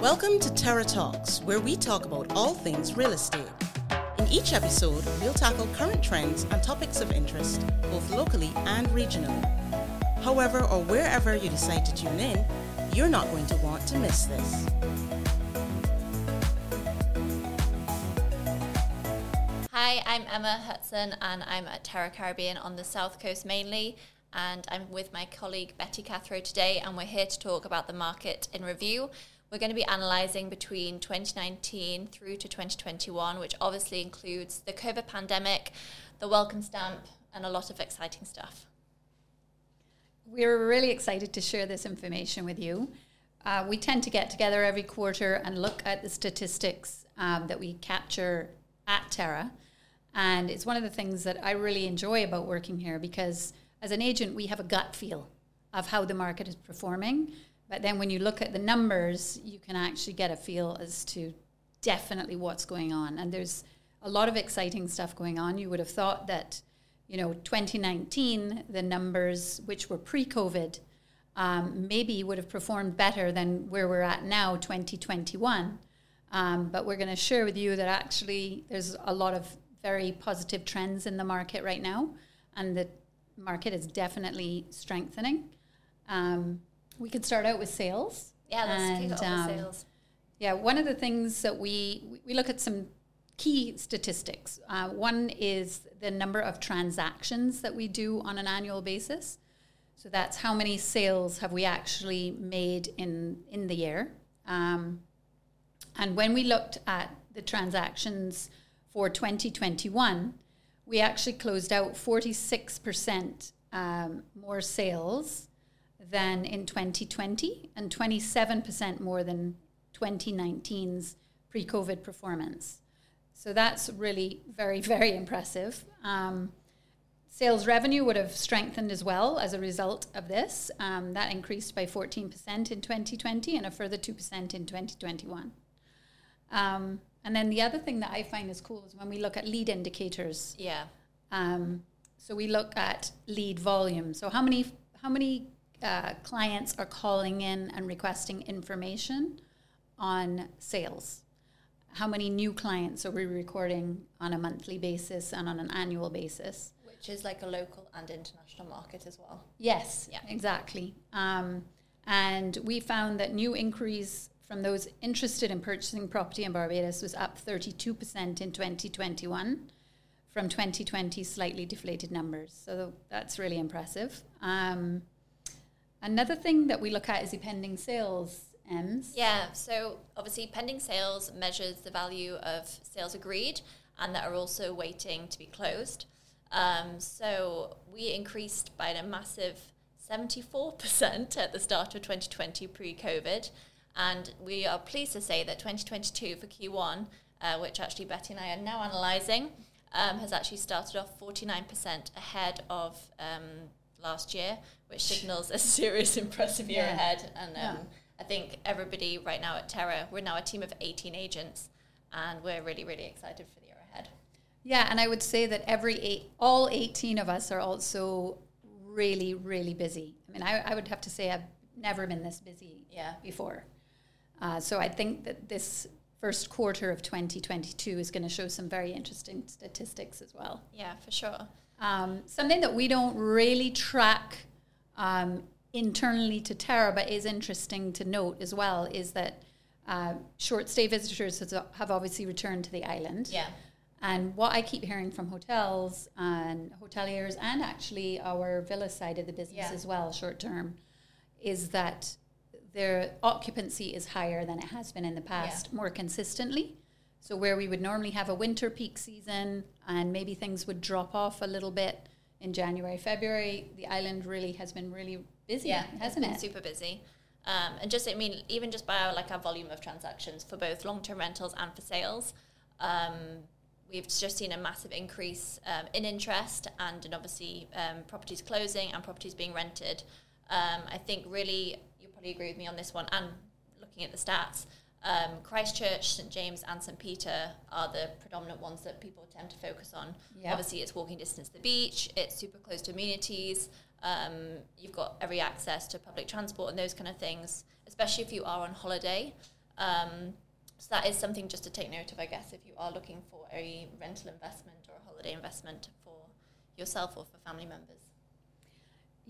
Welcome to Terra Talks, where we talk about all things real estate. In each episode, we'll tackle current trends and topics of interest, both locally and regionally. However, or wherever you decide to tune in, you're not going to want to miss this. Hi, I'm Emma Hudson and I'm at Terra Caribbean on the South Coast mainly. And I'm with my colleague Betty Cathro today, and we're here to talk about the market in review. We're going to be analysing between 2019 through to 2021, which obviously includes the COVID pandemic, the welcome stamp, and a lot of exciting stuff. We're really excited to share this information with you. Uh, we tend to get together every quarter and look at the statistics um, that we capture at Terra. And it's one of the things that I really enjoy about working here because as an agent, we have a gut feel of how the market is performing. But then when you look at the numbers, you can actually get a feel as to definitely what's going on. And there's a lot of exciting stuff going on. You would have thought that, you know, 2019, the numbers, which were pre COVID, um, maybe would have performed better than where we're at now, 2021. Um, but we're going to share with you that actually there's a lot of very positive trends in the market right now, and the market is definitely strengthening. Um, we could start out with sales. Yeah, let's and, kick off um, with sales. Yeah, one of the things that we we look at some key statistics. Uh, one is the number of transactions that we do on an annual basis. So that's how many sales have we actually made in in the year. Um, and when we looked at the transactions for 2021, we actually closed out 46% um, more sales than in 2020 and 27% more than 2019's pre COVID performance. So that's really very, very impressive. Um, sales revenue would have strengthened as well as a result of this. Um, that increased by 14% in 2020 and a further 2% in 2021. Um, and then the other thing that I find is cool is when we look at lead indicators. Yeah. Um, so we look at lead volume. So how many how many uh, clients are calling in and requesting information on sales? How many new clients are we recording on a monthly basis and on an annual basis? Which is like a local and international market as well. Yes, yeah. exactly. Um, and we found that new inquiries from those interested in purchasing property in Barbados was up 32% in 2021 from 2020 slightly deflated numbers. So that's really impressive. Um, Another thing that we look at is the pending sales. Ems. Yeah, so obviously pending sales measures the value of sales agreed and that are also waiting to be closed. Um, so we increased by a massive 74% at the start of 2020 pre-COVID. And we are pleased to say that 2022 for Q1, uh, which actually Betty and I are now analysing, um, has actually started off 49% ahead of um, last year, which signals a serious, impressive year yeah. ahead. And um, yeah. I think everybody right now at Terra, we're now a team of 18 agents, and we're really, really excited for the year ahead. Yeah, and I would say that every eight, all 18 of us are also really, really busy. I mean, I, I would have to say I've never been this busy yeah. before. Uh, so I think that this first quarter of 2022 is going to show some very interesting statistics as well. Yeah, for sure. Um, something that we don't really track um, internally to Terra, but is interesting to note as well, is that uh, short stay visitors has, have obviously returned to the island. Yeah. And what I keep hearing from hotels and hoteliers, and actually our villa side of the business yeah. as well, short term, is that their occupancy is higher than it has been in the past, yeah. more consistently. So where we would normally have a winter peak season and maybe things would drop off a little bit in January, February, the island really has been really busy, yeah, hasn't it? Super busy. Um, and just, I mean, even just by our, like our volume of transactions for both long-term rentals and for sales, um, we've just seen a massive increase um, in interest and in obviously um, properties closing and properties being rented. Um, I think really, you'll probably agree with me on this one and looking at the stats, um, Christchurch, St James, and St Peter are the predominant ones that people tend to focus on. Yep. Obviously, it's walking distance to the beach. It's super close to amenities. Um, you've got every access to public transport and those kind of things. Especially if you are on holiday, Um, so that is something just to take note of, I guess, if you are looking for a rental investment or a holiday investment for yourself or for family members.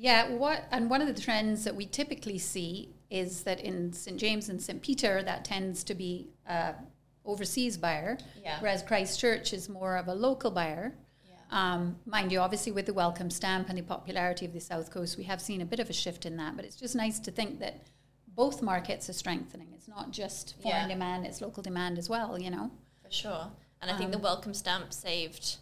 Yeah, what and one of the trends that we typically see is that in St James and St Peter, that tends to be a overseas buyer, Yeah. whereas Christchurch is more of a local buyer. Yeah. Um, mind you, obviously with the welcome stamp and the popularity of the South Coast, we have seen a bit of a shift in that. But it's just nice to think that both markets are strengthening. It's not just foreign Yeah. demand; it's local demand as well. You know. For sure. And I think the Um, welcome stamp saved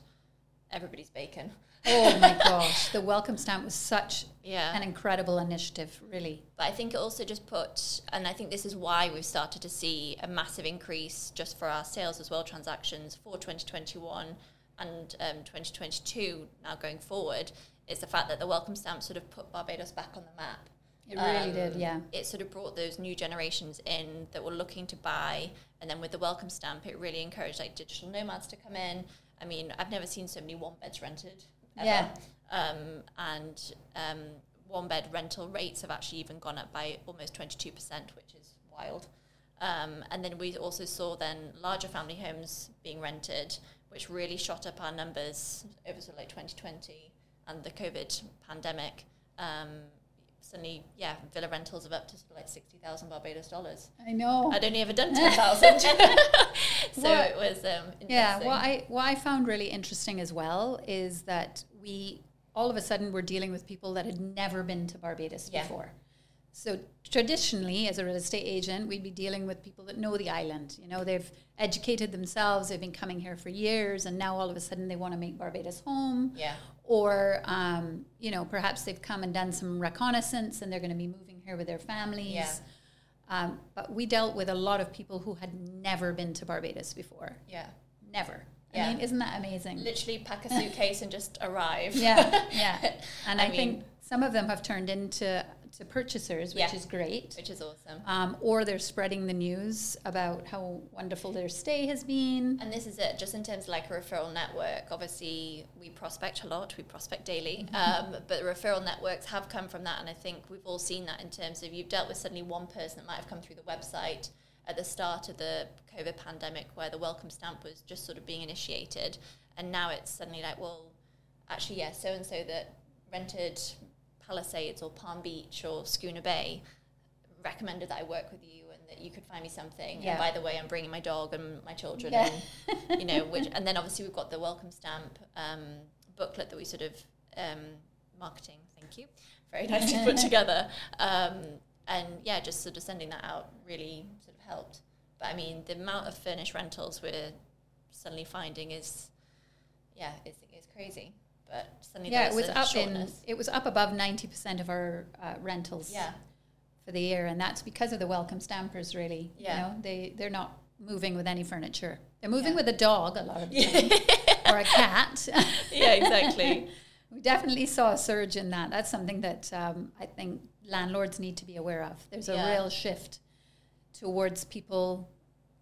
everybody's bacon. Oh my gosh, the welcome stamp was such Yeah. an incredible initiative, really. But I think it also just put, and I think this is why we've started to see a massive increase just for our sales as well, transactions for 2021 and um, 2022 now going forward, is the fact that the welcome stamp sort of put Barbados back on the map. It really Um, did, yeah. It sort of brought those new generations in that were looking to buy, and then with the welcome stamp, it really encouraged like digital nomads to come in. I mean, I've never seen so many one beds rented. Ever. Yeah. Um, and um, one bed rental rates have actually even gone up by almost twenty two percent, which is wild. Um, and then we also saw then larger family homes being rented, which really shot up our numbers over sort of like 2020 and the COVID pandemic. Um, suddenly, yeah, villa rentals of up to sort of like 60,000 Barbados dollars. I know. I'd only ever done 10,000. so What- it was um, Yeah, what I what I found really interesting as well is that we all of a sudden were dealing with people that had never been to Barbados Yeah. before. So traditionally, as a real estate agent, we'd be dealing with people that know the island. You know, they've educated themselves, they've been coming here for years, and now all of a sudden they want to make Barbados home. Yeah. Or, um, you know, perhaps they've come and done some reconnaissance and they're going to be moving here with their families. Yeah. Um, but we dealt with a lot of people who had never been to Barbados before. Yeah. Never. Yeah. I mean, isn't that amazing? Literally pack a suitcase and just arrive. yeah, yeah. And I, I think some of them have turned into to purchasers, which Yeah. is great. Which is awesome. Um, or they're spreading the news about how wonderful their stay has been. And this is it, just in terms of like a referral network. Obviously, we prospect a lot, we prospect daily, um, but referral networks have come from that. And I think we've all seen that in terms of you've dealt with suddenly one person that might have come through the website at the start of the COVID pandemic where the welcome stamp was just sort of being initiated. And now it's suddenly like, well, actually, yeah, so and so that rented Palisades or Palm Beach or Schooner Bay recommended that I work with you and that you could find me something. Yeah. And by the way, I'm bringing my dog and my children, Yeah. and you know, which, and then obviously we've got the welcome stamp um, booklet that we sort of um, marketing. Thank you, very nicely put together. Um, and yeah, just sort of sending that out really sort of helped. But I mean, the amount of furnished rentals we're suddenly finding is, yeah, it's, it's crazy. But suddenly yeah, it was up in it was up above ninety percent of our uh, rentals Yeah, for the year, and that's because of the welcome stampers. Really, Yeah. you know, they they're not moving with any furniture. They're moving Yeah. with a dog a lot of the time, or a cat. yeah, exactly. We definitely saw a surge in that. That's something that um, I think landlords need to be aware of. There's a Yeah. real shift towards people,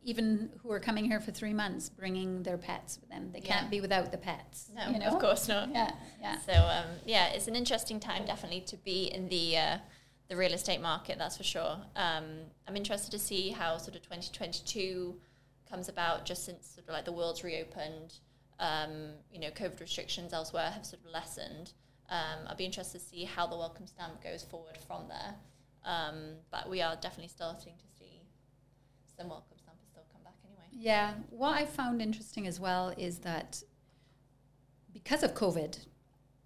even who are coming here for three months, bringing their pets with them. They Yeah. can't be without the pets. No, you know? of course not. Yeah, yeah. So um, yeah, it's an interesting time definitely to be in the uh, the real estate market. That's for sure. Um, I'm interested to see how sort of 2022 comes about, just since sort of like the world's reopened. Um, you know, COVID restrictions elsewhere have sort of lessened. Um, I'd be interested to see how the welcome stamp goes forward from there. Um, but we are definitely starting to see some welcome stampers still come back anyway. Yeah. What I found interesting as well is that because of COVID,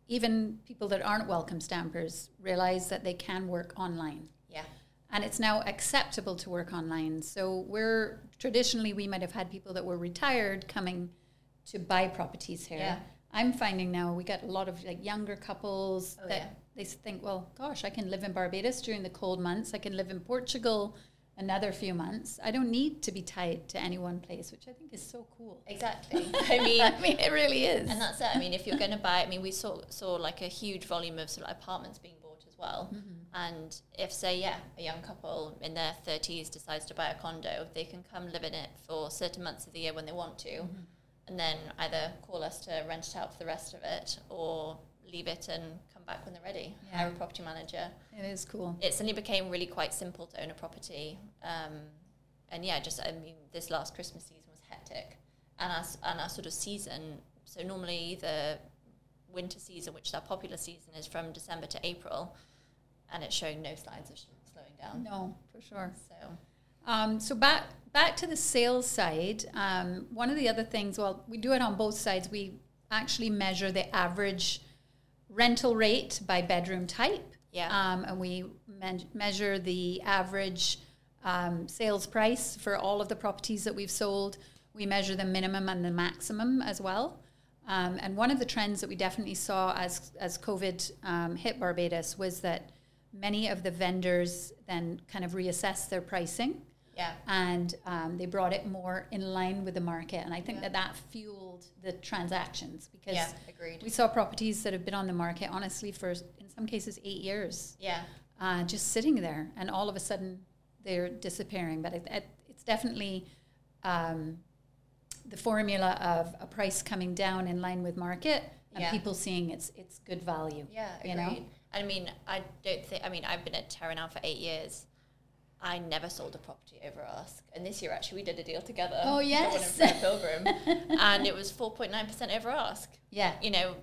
even people that aren't welcome stampers realize that they can work online. Yeah. and it's now acceptable to work online. So we're traditionally we might have had people that were retired coming to buy properties here. Yeah. I'm finding now we get a lot of like younger couples Oh, that yeah. they think, well, gosh, I can live in Barbados during the cold months. I can live in Portugal another few months. I don't need to be tied to any one place, which I think is so cool. Exactly. I mean, I mean, it really is. And that's it. I mean, if you're going to buy, I mean, we saw saw like a huge volume of sort of apartments being bought as well. Mm-hmm. And if, say, yeah, a young couple in their 30s decides to buy a condo, they can come live in it for certain months of the year when they want to, mm-hmm. And then either call us to rent it out for the rest of it, or leave it and come back when they're ready. Yeah. Hire a property manager it is cool. it suddenly became really quite simple to own a property. Um, and yeah, just I mean, this last Christmas season was hectic, and our and our sort of season. So normally the winter season, which is our popular season, is from December to April, and it's showing no signs of slowing down. No, for sure. So Um, so back back to the sales side. Um, one of the other things, well, we do it on both sides. We actually measure the average rental rate by bedroom type. Yeah. Um, and we me- measure the average um, sales price for all of the properties that we've sold. We measure the minimum and the maximum as well. Um, and one of the trends that we definitely saw as as COVID um, hit Barbados was that many of the vendors then kind of reassessed their pricing yeah, and um, they brought it more in line with the market. And I think Yeah. that that fueled the transactions because yeah, agreed. we saw properties that have been on the market honestly for in some cases eight years, Yeah, uh, just sitting there, and all of a sudden they're disappearing. But it, it, it's definitely um, the formula of a price coming down in line with market and Yeah. people seeing it's it's good value. yeah, agreed. you know? I mean, I don't think. I mean, I've been at Terra now for eight years. I never sold a property over ask, and this year actually we did a deal together. Oh, yes. Pilgrim, and it was four point nine percent over ask. Yeah. You know,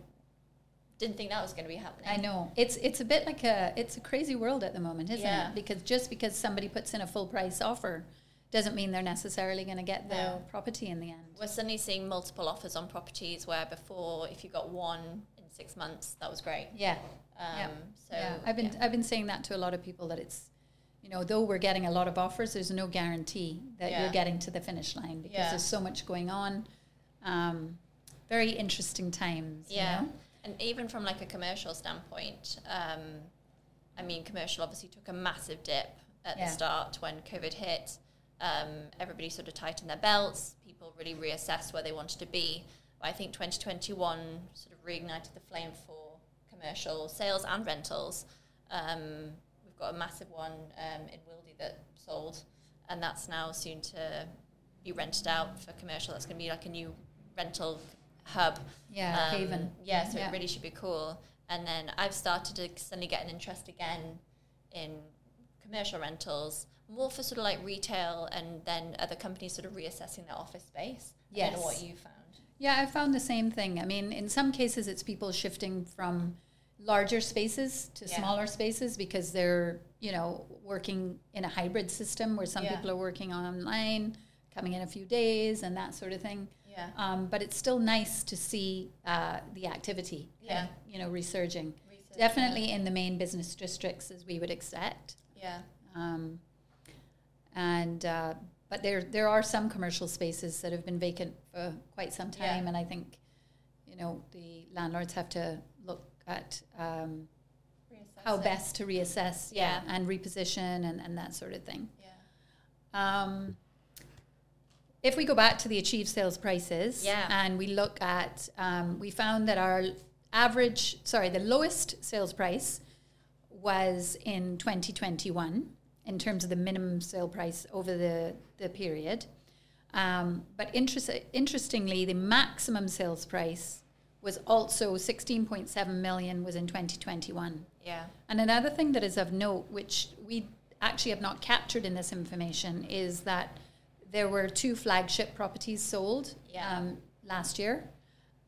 didn't think that was going to be happening. I know it's it's a bit like a it's a crazy world at the moment, isn't Yeah. it? Because just because somebody puts in a full price offer doesn't mean they're necessarily going to get the No. property in the end. We're suddenly seeing multiple offers on properties where before, if you got one in six months, that was great. Yeah, Um, Yeah. So yeah. I've been yeah. I've been saying that to a lot of people that it's you know though we're getting a lot of offers, there's no guarantee that Yeah. you're getting to the finish line because Yeah. there's so much going on. Um, very interesting times. you Yeah. know? And even from like a commercial standpoint, um, I mean, commercial obviously took a massive dip at Yeah. the start when COVID hit. Um, everybody sort of tightened their belts. People really reassessed where they wanted to be. But I think 2021 sort of reignited the flame for commercial sales and rentals. Um, we've got a massive one um, in Wildey that sold, and that's now soon to be rented out for commercial. That's going to be like a new rental hub. Yeah, Um, haven. Yeah, so Yeah. it really should be cool. And then I've started to suddenly get an interest again in commercial rentals, more for sort of like retail and then other companies sort of reassessing their office space. I don't know Yes. what you found. Yeah, I found the same thing. I mean, in some cases, it's people shifting from larger spaces to Yeah. smaller spaces because they're, you know, working in a hybrid system where some Yeah. people are working online, coming in a few days, and that sort of thing. Yeah. Um, but it's still nice to see uh, the activity, Yeah. of, you know, resurging. Research, Definitely in the main business districts, as we would expect. Yeah. Um, and uh, but there there are some commercial spaces that have been vacant for quite some Yeah. time, and I think you know the landlords have to at um, how best to reassess, Yeah. and reposition and, and that sort of thing. Yeah. Um, if we go back to the achieved sales prices, Yeah. and we look at, um, we found that our average, sorry, the lowest sales price was in 2021 in terms of the minimum sale price over the, the period. Um, but interest, interestingly, the maximum sales price was also 16.7 million was in 2021. Yeah. And another thing that is of note, which we actually have not captured in this information, is that there were two flagship properties sold Yeah. um, last year,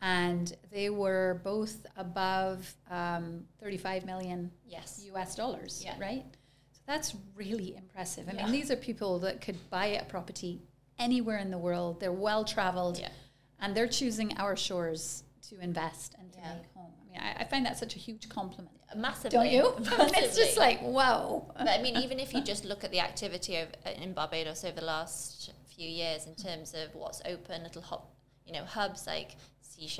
and they were both above um, 35 million Yes. US dollars, Yeah. right? So that's really impressive. I Yeah. mean, these are people that could buy a property anywhere in the world. They're well traveled, Yeah. and they're choosing our shores to invest and to Yeah. make home. I mean, I, I find that such a huge compliment. Massively. Don't you? it's just like wow. but I mean, even if you just look at the activity of, in Barbados over the last few years in terms of what's open, little hop, you know, hubs like Seashed,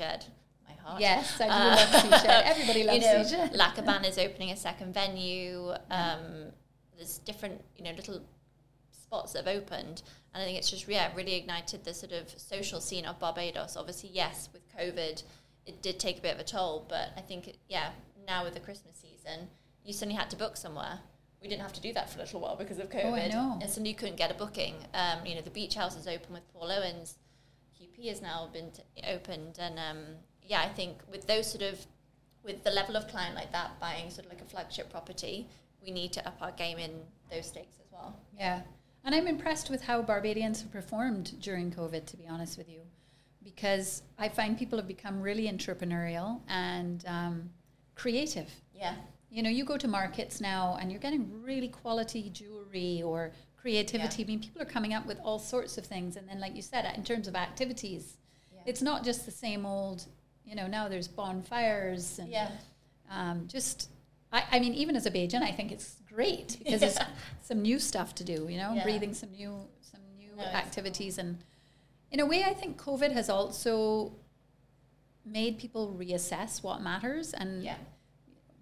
my heart. Yes, I do Uh, love Seashed. Everybody loves you know, Seashed. La Cabane is opening a second venue. Um, there's different, you know, little spots that have opened, and I think it's just yeah, really ignited the sort of social scene of Barbados. Obviously, yes, with COVID, it did take a bit of a toll, but I think yeah, now with the Christmas season, you suddenly had to book somewhere. We didn't have to do that for a little while because of COVID, Oh, I know. and suddenly you couldn't get a booking. Um, you know, the beach house is open with Paul Owens. QP has now been t- opened, and um, yeah, I think with those sort of with the level of client like that buying sort of like a flagship property, we need to up our game in those stakes as well. Yeah. And I'm impressed with how Barbadians have performed during COVID, to be honest with you, because I find people have become really entrepreneurial and um, creative. Yeah. You know, you go to markets now and you're getting really quality jewelry or creativity. Yeah. I mean, people are coming up with all sorts of things. And then, like you said, in terms of activities, Yeah. it's not just the same old, you know, now there's bonfires and Yeah. um, just, I, I mean, even as a Bajan, I think it's great because it's some new stuff to do, you know, Yeah. breathing some new, some new No, activities. And in a way, I think COVID has also made people reassess what matters. And Yeah.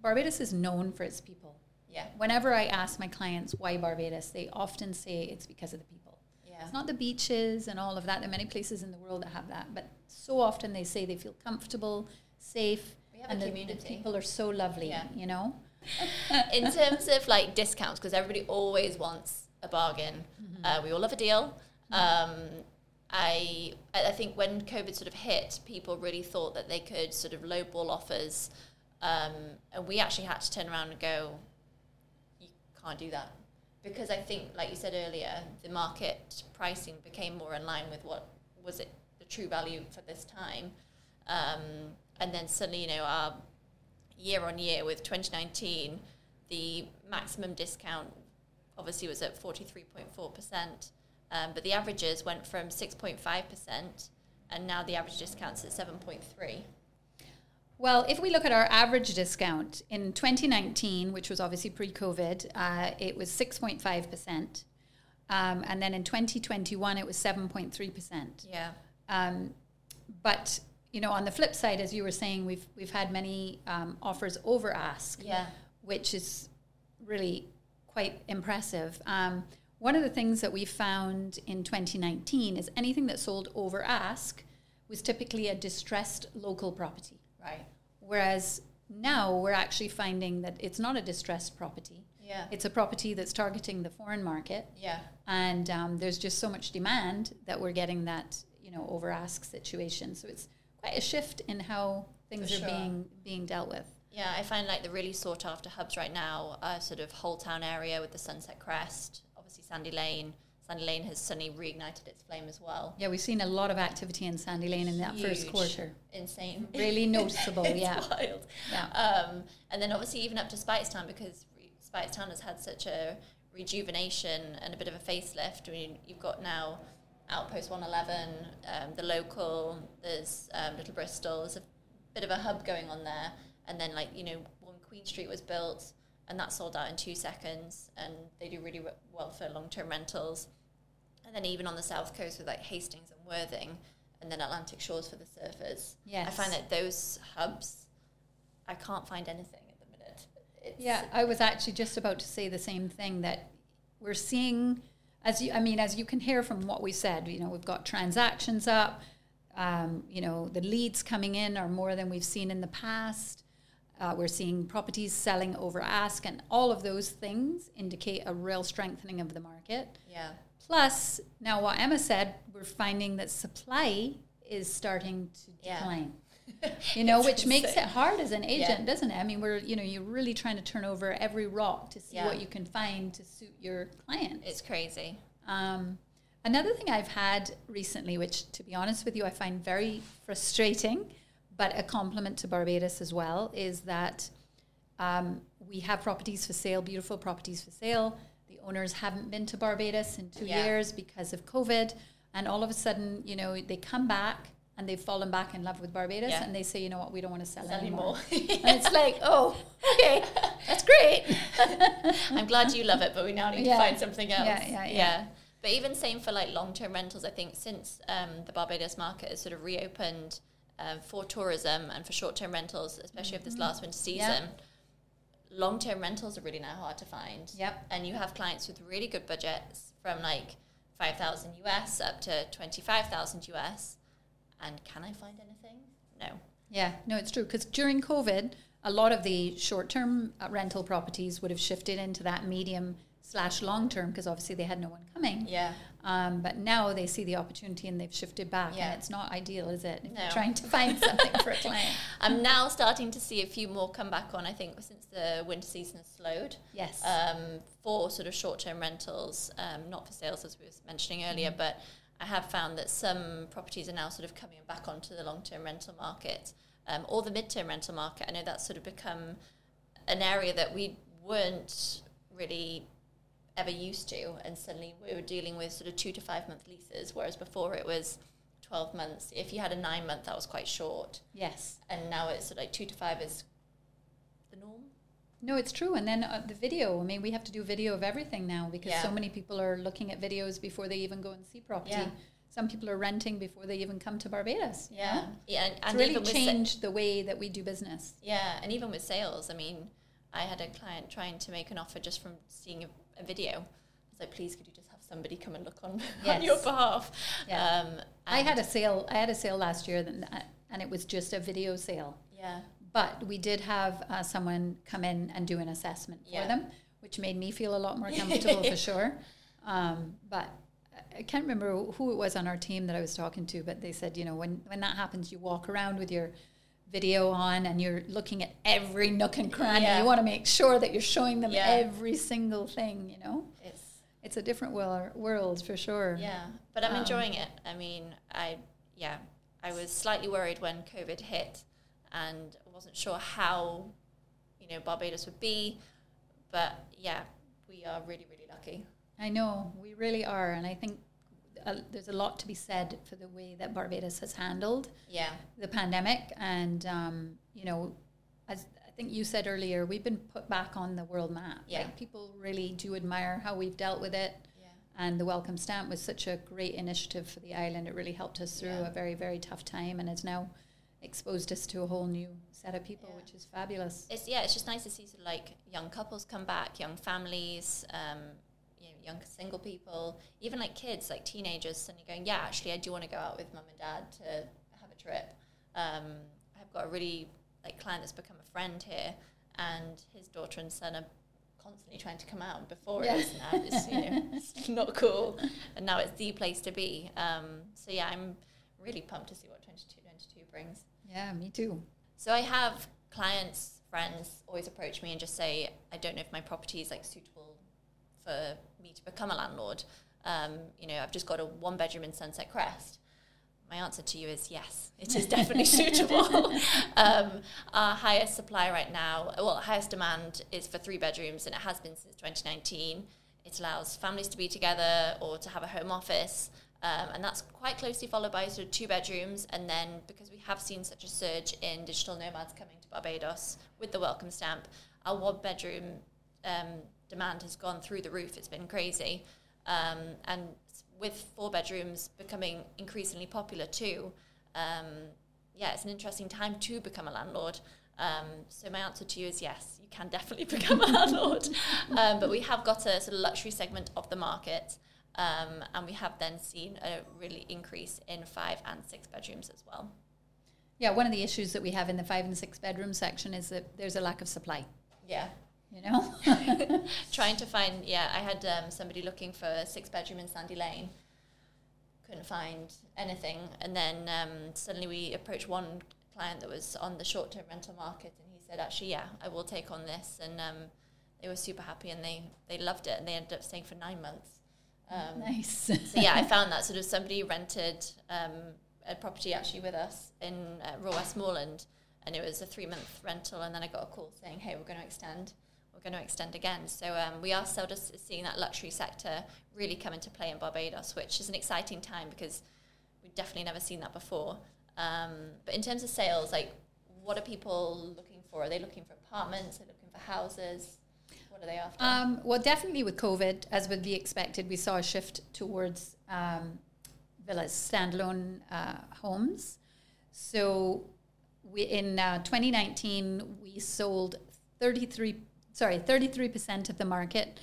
Barbados is known for its people. Yeah. Whenever I ask my clients why Barbados, they often say it's because of the people. Yeah. It's not the beaches and all of that. There are many places in the world that have that, but so often they say they feel comfortable, safe, We have and a the- the, people are so lovely. Yeah. You know. in terms of like discounts, because everybody always wants a bargain. Mm-hmm. Uh, we all love a deal. Um, I I think when COVID sort of hit, people really thought that they could sort of lowball offers, um, and we actually had to turn around and go, you can't do that, because I think, like you said earlier, the market pricing became more in line with what was it the true value for this time, um, and then suddenly you know our year on year with 2019, the maximum discount obviously was at 43.4%, um, but the averages went from 6.5%, and now the average discount's at 7.3. Well, if we look at our average discount in 2019, which was obviously pre-COVID, uh, it was 6.5 percent, um, and then in 2021 it was 7.3 percent. Yeah. Um, but you know, on the flip side, as you were saying, we've we've had many um, offers over ask, Yeah. which is really quite impressive. Um, one of the things that we found in 2019 is anything that sold over ask was typically a distressed local property, Right. whereas now we're actually finding that it's not a distressed property. Yeah. It's a property that's targeting the foreign market Yeah. and um, there's just so much demand that we're getting that you know over ask situation. So it's quite a shift in how things For are sure. being being dealt with. Yeah, I find like the really sought after hubs right now are sort of Holetown area with the Sunset Crest, obviously Sandy Lane. Sandy Lane has suddenly reignited its flame as well. Yeah, we've seen a lot of activity in Sandy Lane in that first quarter. Insane. Really noticeable, it's yeah. wild. Yeah. Um, and then obviously even up to Speightstown because re- Speightstown has had such a rejuvenation and a bit of a facelift. I mean, you've got now Outpost 111, um, the local, there's um, Little Bristol, there's a bit of a hub going on there. And then, like, you know, when Queen Street was built, and that sold out in two seconds, and they do really well for long term rentals. And then even on the south coast with like Hastings and Worthing, and then Atlantic Shores for the surfers. Yes. I find that those hubs, I can't find anything at the minute. It's, Yeah, I was actually just about to say the same thing that we're seeing, as you, I mean, as you can hear from what we said, you know, we've got transactions up, um, you know, the leads coming in are more than we've seen in the past. Uh, we're seeing properties selling over ask, and all of those things indicate a real strengthening of the market. Yeah. Plus, now what Emma said, we're finding that supply is starting to Yeah. decline. You know, which makes it hard as an agent, Yeah. doesn't it? I mean, we're you know you're really trying to turn over every rock to see Yeah. what you can find to suit your client. It's crazy. Um, another thing I've had recently, which to be honest with you, I find very frustrating, but a compliment to Barbados as well, is that um, we have properties for sale, beautiful properties for sale. The owners haven't been to Barbados in two Yeah. years because of COVID, and all of a sudden, you know, they come back and they've fallen back in love with Barbados, Yeah. and they say, you know what, we don't want to sell, Sell anymore. anymore. and it's like, oh, okay, that's great. I'm glad you love it, but we now need Yeah. to find something else. Yeah, yeah, yeah. But even same for like long term rentals, I think since um, the Barbados market has sort of reopened um, for tourism and for short term rentals, especially of this last winter Mm-hmm. Season, long term rentals are really now hard to find. Yep. And you have clients with really good budgets from like 5,000 US up to 25,000 US. And can I find anything? No. Yeah, no, it's true. Because during COVID, a lot of the short term rental properties would have shifted into that medium slash long term because obviously they had no one coming. Yeah. Um, but now they see the opportunity and they've shifted back, Yeah. and it's not ideal, is it? If No. you're trying to find something for a client. I'm now starting to see a few more come back on. I think since the winter season has slowed, Yes. um, for sort of short-term rentals, um, not for sales as we were mentioning earlier, but I have found that some properties are now sort of coming back onto the long-term rental market um, or the mid-term rental market. I know that's sort of become an area that we weren't really ever used to, and suddenly we were dealing with sort of two to five month leases, whereas before it was 12 months. If you had a nine month, that was quite short, yes. and now it's sort of like two to five is the norm. No, it's true. And then uh, the video. I mean, we have to do video of everything now because Yeah. so many people are looking at videos before they even go and see property. Yeah. Some people are renting before they even come to Barbados. you Yeah, know? yeah, and, It's and really with sa- changed the way that we do business. Yeah, and even with sales, I mean, I had a client trying to make an offer just from seeing a, a video. I was like, please, could you just have somebody come and look on, on your behalf? Yeah. Um, I had a sale. I had a sale last year, that, and it was just a video sale. yeah, But we did have uh, someone come in and do an assessment for Yeah. them, which made me feel a lot more comfortable for sure. Um, but I can't remember who it was on our team that I was talking to, but they said, you know, when, when that happens, you walk around with your video on and you're looking at every nook and cranny. Yeah. You want to make sure that you're showing them Yeah. every single thing, you know? it's It's a different world, world for sure. yeah, but I'm Um, enjoying it. I mean, I yeah, I was slightly worried when COVID hit, and I wasn't sure how you know Barbados would be, but yeah, we are really really lucky. I know, we really are. And I think uh, there's a lot to be said for the way that Barbados has handled Yeah, the pandemic. And, um, you know, as I think you said earlier, we've been put back on the world map. Yeah. Like, people really do admire how we've dealt with it. yeah, And the welcome stamp was such a great initiative for the island. It really helped us through Yeah. a very, very tough time and has now exposed us to a whole new set of people, Yeah. which is fabulous. it's yeah, it's just nice to see sort of like young couples come back, young families, um, you know, young single people, even like kids, like teenagers, suddenly going, yeah, actually, I do want to go out with mum and dad to have a trip. Um, I've got a really like client that's become a friend here, and his daughter and son are constantly trying to come out. Before Yeah. it was now, it's you know, it's not cool, and now it's the place to be. Um, so yeah, I'm really pumped to see what 2222 brings. Yeah, me too. So I have clients, friends always approach me and just say, I don't know if my property is like suitable for me to become a landlord. Um, you know, I've just got a one bedroom in Sunset Crest. My answer to you is yes, it is definitely suitable. um, our highest supply right now, well, highest demand is for three bedrooms, and it has been since 2019. It allows families to be together or to have a home office, um, and that's quite closely followed by sort of two bedrooms. And then because we have seen such a surge in digital nomads coming to Barbados with the welcome stamp, our one bedroom um, demand has gone through the roof. It's been crazy. Um, and with four bedrooms becoming increasingly popular too, um, yeah, it's an interesting time to become a landlord. Um, so my answer to you is yes, you can definitely become a landlord. Um, but we have got a sort of luxury segment of the market, um, and we have then seen a really increase in five and six bedrooms as well. Yeah, one of the issues that we have in the five and six bedroom section is that there's a lack of supply. Yeah. You know, trying to find yeah i had um, somebody looking for a six bedroom in sandy lane. Couldn't find anything. And then um, suddenly we approached one client that was on the short term rental market and he said actually yeah i will take on this. And um, they were super happy and they they loved it and they ended up staying for nine months. Um, nice. so yeah i found that sort of somebody rented um, a property actually with us in uh, Royal Westmoreland and it was a three month rental and then i got a call saying hey we're going to extend we're going to extend again. So um, we are still just seeing that luxury sector really come into play in Barbados, which is an exciting time because we've definitely never seen that before. Um, but in terms of sales, like what are people looking for? Are they looking for apartments? Are they looking for houses? What are they after? Um, well, definitely with COVID, as would be expected, we saw a shift towards um, villas, standalone uh, homes. So we in uh, 2019 we sold 33 sorry 33% of the market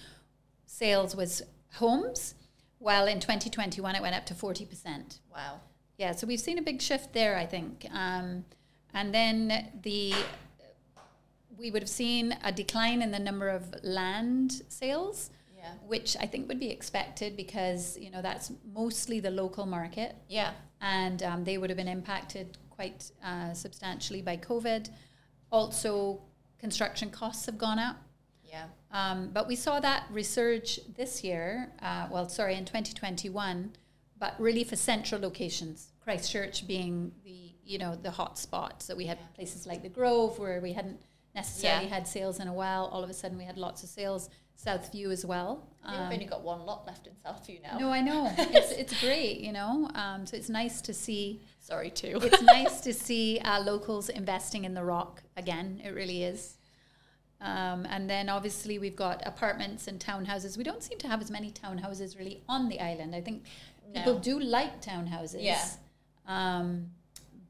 sales was homes, while in 2021 it went up to 40%. wow. Yeah, so we've seen a big shift there, I think. Um, and then the we would have seen a decline in the number of land sales, Yeah. Which I think would be expected because you know that's mostly the local market, Yeah. and um, they would have been impacted quite uh, substantially by COVID. Also, construction costs have gone up. Yeah. Um, but we saw that resurge this year, uh, well, sorry, in 2021, but really for central locations, Christchurch being the, you know, the hot spot. So we had places like the Grove where we hadn't necessarily Yeah. had sales in a while. All of a sudden we had lots of sales. Southview as well. Um, we've only got one lot left in Southview now. no, I know. It's, it's great, you know. Um, so it's nice to see Sorry, too. it's nice to see uh, locals investing in the rock again. It really is. Um, and then obviously we've got apartments and townhouses. We don't seem to have as many townhouses really on the island. I think people do like townhouses. Yeah. Um,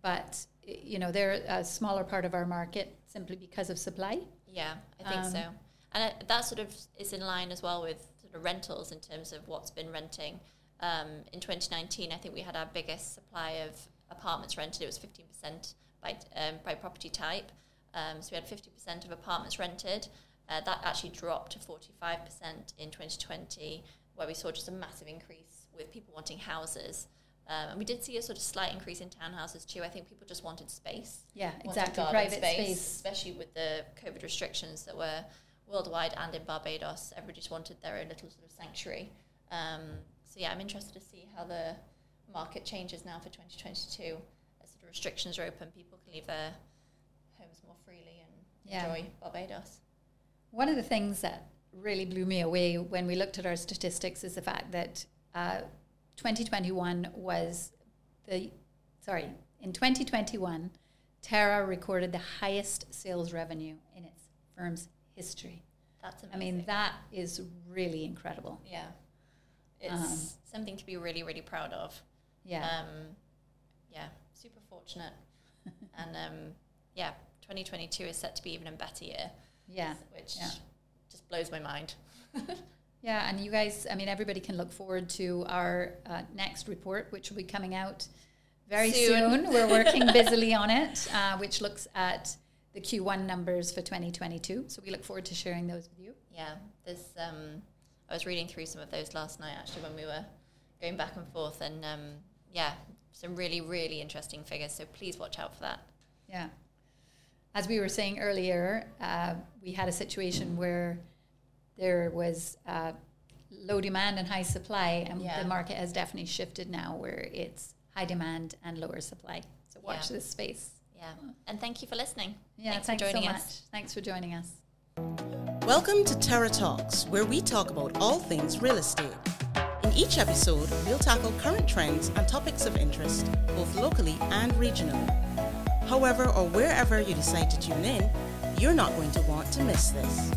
but you know they're a smaller part of our market simply because of supply. Yeah, I think Um, so. And that sort of is in line as well with sort of rentals in terms of what's been renting. Um, in 2019, I think we had our biggest supply of apartments rented. It was 15% by, um, by property type. Um, so we had 50% of apartments rented. Uh, that actually dropped to 45% in 2020, where we saw just a massive increase with people wanting houses. Um, and we did see a sort of slight increase in townhouses too. I think people just wanted space Yeah, exactly. Private space. especially with the COVID restrictions that were worldwide and in Barbados. Everybody just wanted their own little sort of sanctuary. Um, so yeah, I'm interested to see how the market changes now for 2022. As sort of restrictions are open, people can leave their homes more freely and Yeah. enjoy Barbados. One of the things that really blew me away when we looked at our statistics is the fact that uh, 2021 was the, sorry, in 2021, Terra recorded the highest sales revenue in its firm's history. That's amazing. I mean, that is really incredible. yeah, it's Um, something to be really, really proud of. Yeah. Um, yeah, super fortunate. and um, yeah, 2022 is set to be even a better year. yeah. Which yeah. just blows my mind. Yeah, and you guys, I mean, everybody can look forward to our uh, next report, which will be coming out very soon. Soon. We're working busily on it, uh, which looks at the Q1 numbers for 2022. So we look forward to sharing those with you. Yeah, there's. Um, I was reading through some of those last night actually when we were going back and forth, and um, yeah, some really really interesting figures. So please watch out for that. Yeah. As we were saying earlier, uh, we had a situation where there was uh, low demand and high supply, and Yeah. the market has definitely shifted now where it's high demand and lower supply. So watch Yeah. this space. Yeah, and thank you for listening. Yeah, thanks, thanks, for joining so much. us. Thanks for joining us. Welcome to Terra Talks, where we talk about all things real estate. In each episode, we'll tackle current trends and topics of interest, both locally and regionally. However, or wherever you decide to tune in, you're not going to want to miss this.